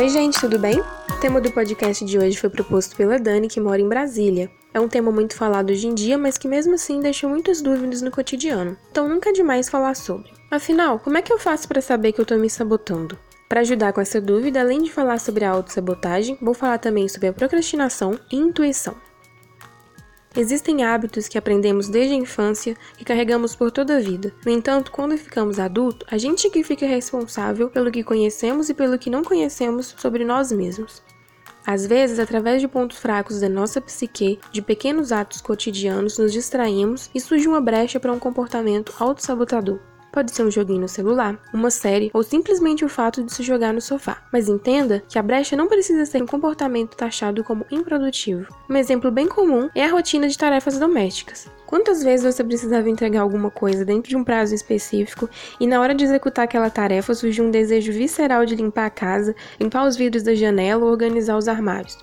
Oi, gente, tudo bem? O tema do podcast de hoje foi proposto pela Dani, que mora em Brasília. É um tema muito falado hoje em dia, mas que mesmo assim deixa muitas dúvidas no cotidiano. Então nunca é demais falar sobre. Afinal, como é que eu faço para saber que eu tô me sabotando? Para ajudar com essa dúvida, além de falar sobre a autossabotagem, vou falar também sobre a procrastinação e intuição. Existem hábitos que aprendemos desde a infância e carregamos por toda a vida. No entanto, quando ficamos adultos, a gente que fica responsável pelo que conhecemos e pelo que não conhecemos sobre nós mesmos. Às vezes, através de pontos fracos da nossa psique, de pequenos atos cotidianos, nos distraímos e surge uma brecha para um comportamento autossabotador. Pode ser um joguinho no celular, uma série ou simplesmente o fato de se jogar no sofá. Mas entenda que a brecha não precisa ser um comportamento taxado como improdutivo. Um exemplo bem comum é a rotina de tarefas domésticas. Quantas vezes você precisava entregar alguma coisa dentro de um prazo específico e na hora de executar aquela tarefa surgiu um desejo visceral de limpar a casa, limpar os vidros da janela ou organizar os armários?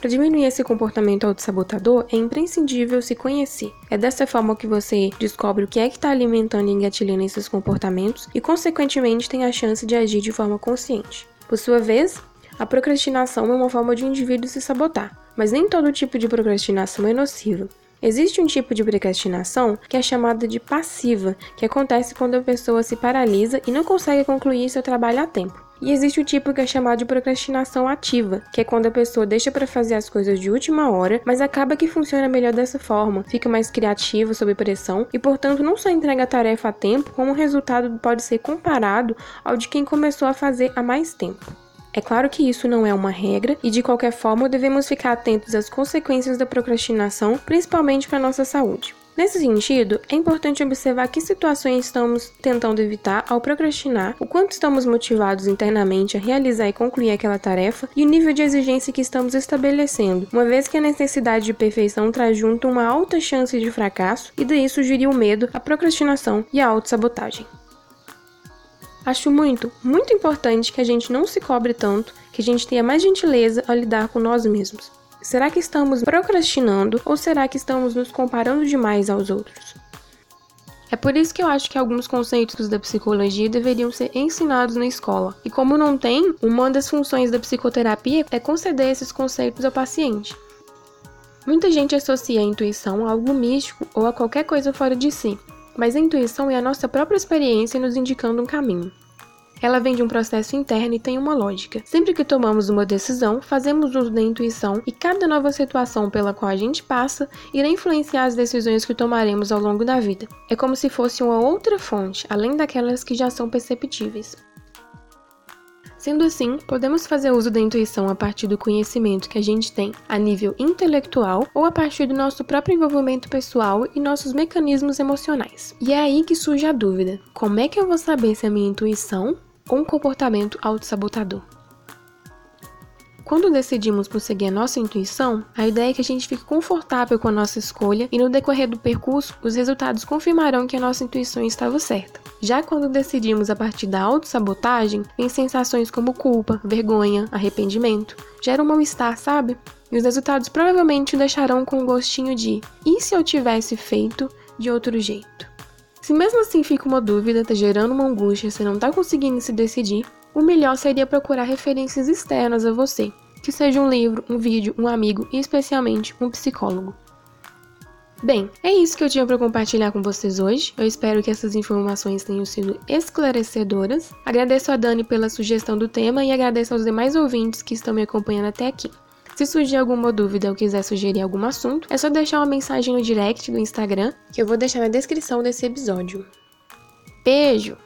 Para diminuir esse comportamento autossabotador, é imprescindível se conhecer. É dessa forma que você descobre o que é que está alimentando e engatilhando esses comportamentos e, consequentemente, tem a chance de agir de forma consciente. Por sua vez, a procrastinação é uma forma de um indivíduo se sabotar, mas nem todo tipo de procrastinação é nociva. Existe um tipo de procrastinação que é chamada de passiva, que acontece quando a pessoa se paralisa e não consegue concluir seu trabalho a tempo. E existe o tipo que é chamado de procrastinação ativa, que é quando a pessoa deixa para fazer as coisas de última hora, mas acaba que funciona melhor dessa forma, fica mais criativa sob pressão e, portanto, não só entrega a tarefa a tempo, como o resultado pode ser comparado ao de quem começou a fazer há mais tempo. É claro que isso não é uma regra e, de qualquer forma, devemos ficar atentos às consequências da procrastinação, principalmente para nossa saúde. Nesse sentido, é importante observar que situações estamos tentando evitar ao procrastinar, o quanto estamos motivados internamente a realizar e concluir aquela tarefa e o nível de exigência que estamos estabelecendo, uma vez que a necessidade de perfeição traz junto uma alta chance de fracasso e daí surgiria o medo, a procrastinação e a autossabotagem. Acho muito, muito importante que a gente não se cobre tanto, que a gente tenha mais gentileza ao lidar com nós mesmos. Será que estamos procrastinando ou será que estamos nos comparando demais aos outros? É por isso que eu acho que alguns conceitos da psicologia deveriam ser ensinados na escola. E como não tem, uma das funções da psicoterapia é conceder esses conceitos ao paciente. Muita gente associa a intuição a algo místico ou a qualquer coisa fora de si, mas a intuição é a nossa própria experiência nos indicando um caminho. Ela vem de um processo interno e tem uma lógica. Sempre que tomamos uma decisão, fazemos uso da intuição e cada nova situação pela qual a gente passa irá influenciar as decisões que tomaremos ao longo da vida. É como se fosse uma outra fonte, além daquelas que já são perceptíveis. Sendo assim, podemos fazer uso da intuição a partir do conhecimento que a gente tem a nível intelectual ou a partir do nosso próprio envolvimento pessoal e nossos mecanismos emocionais. E é aí que surge a dúvida: como é que eu vou saber se a minha intuição um comportamento autossabotador. Quando decidimos por seguir a nossa intuição, a ideia é que a gente fique confortável com a nossa escolha e no decorrer do percurso, os resultados confirmarão que a nossa intuição estava certa. Já quando decidimos a partir da autossabotagem, vem sensações como culpa, vergonha, arrependimento, gera um mal-estar, sabe? E os resultados provavelmente o deixarão com um gostinho de e se eu tivesse feito de outro jeito? Se mesmo assim fica uma dúvida, tá gerando uma angústia, você não tá conseguindo se decidir, o melhor seria procurar referências externas a você, que seja um livro, um vídeo, um amigo e especialmente um psicólogo. Bem, é isso que eu tinha para compartilhar com vocês hoje. Eu espero que essas informações tenham sido esclarecedoras. Agradeço a Dani pela sugestão do tema e agradeço aos demais ouvintes que estão me acompanhando até aqui. Se surgir alguma dúvida ou quiser sugerir algum assunto, é só deixar uma mensagem no direct do Instagram, que eu vou deixar na descrição desse episódio. Beijo!